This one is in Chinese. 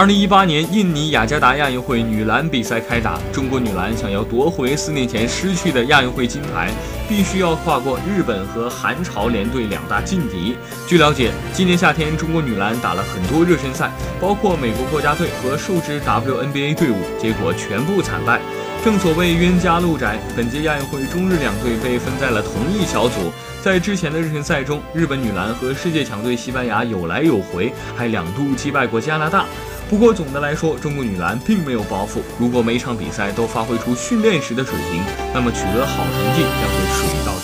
二零一八年印尼雅加达亚运会女篮比赛开打，中国女篮想要夺回四年前失去的亚运会金牌，必须要跨过日本和韩朝联队两大劲敌。据了解，今年夏天中国女篮打了很多热身赛，包括美国国家队和数支 WNBA 队伍，结果全部惨败。正所谓冤家路窄，本届亚运会中日两队被分在了同一小组。在之前的热身赛中，日本女篮和世界强队西班牙有来有回，还两度击败过加拿大。不过总的来说，中国女篮并没有包袱。如果每场比赛都发挥出训练时的水平，那么取得好成绩将会水到。